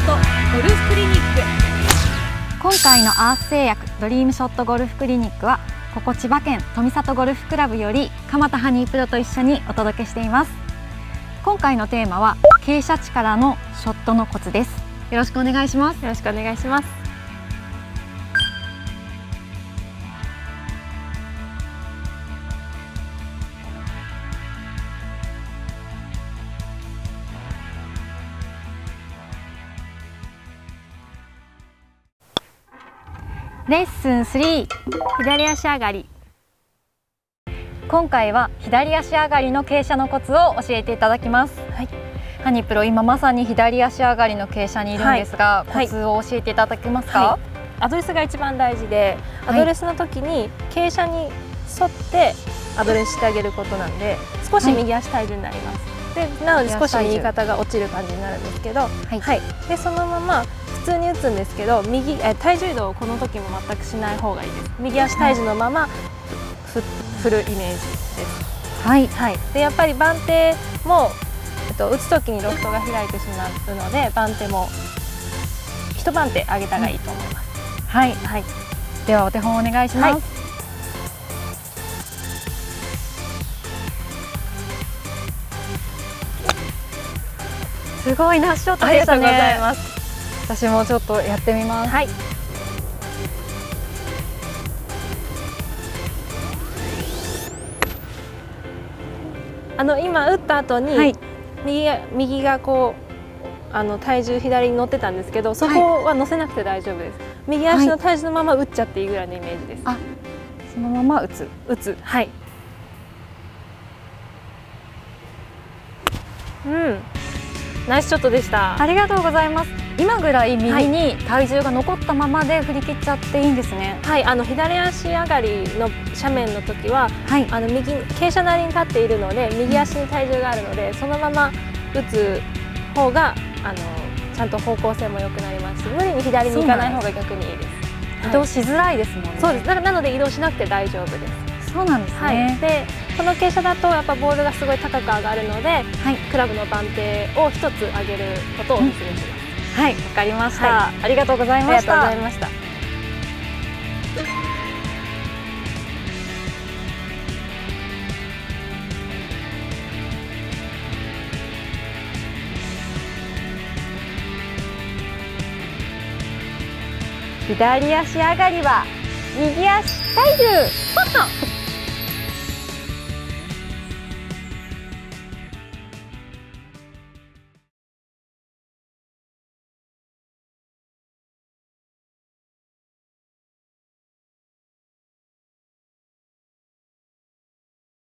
ットゴルフクリニック。今回のアース製薬ドリームショットゴルフクリニックはここ千葉県富里ゴルフクラブより蒲田ハニープロと一緒にお届けしています。今回のテーマは傾斜地からのショットのコツです。よろしくお願いします。よろしくお願いします。レッスン3左足上がり。今回は左足上がりの傾斜のコツを教えていただきます、はい、ハニプロ今まさに左足上がりの傾斜にいるんですが、はい、コツを教えていただけますか、はい、アドレスが一番大事でアドレスの時に傾斜に沿ってアドレスしてあげることなんで少し右足体重になります、でなので少し右肩が落ちる感じになるんですけど、はい。でそのまま普通に打つんですけど右え体重移動をこの時も全くしない方がいいです。右足体重のままふ振るイメージです。はい、はい、でやっぱり番手も、えっと、打つ時にロフトが開いてしまうので番手も一番手上げたらいいと思います、うん、はい、はい、ではお手本お願いします、はい。すごいナッショットでしたね。ありがとうございます。私もちょっとやってみます。はい。あの今打った後に、はい、右が右がこうあの体重左に乗ってたんですけどそこは乗せなくて大丈夫です、はい、右足の体重のまま打っちゃっていいぐらいのイメージです、あそのまま打つ？打つ。はい。うん。ナイスショットでした。ありがとうございます今ぐらい右に体重が残ったままで振り切っちゃっていいんですね。はいあの左足上がりの斜面の時は、はい、あの右傾斜なりに立っているので右足に体重があるのでそのまま打つ方があのちゃんと方向性も良くなりますし無理に左に行かない方が逆にいいです。移動しづらいですもんね。そうです。なので移動しなくて大丈夫です。そうなんですね、はい、でこの傾斜だとやっぱボールがすごい高く上がるので、はい、クラブの番手を一つ上げることをお勧めします、うんはいわかりました、はい、ありがとうございました。ありがとうございました。左足上がりは右足体重ポッと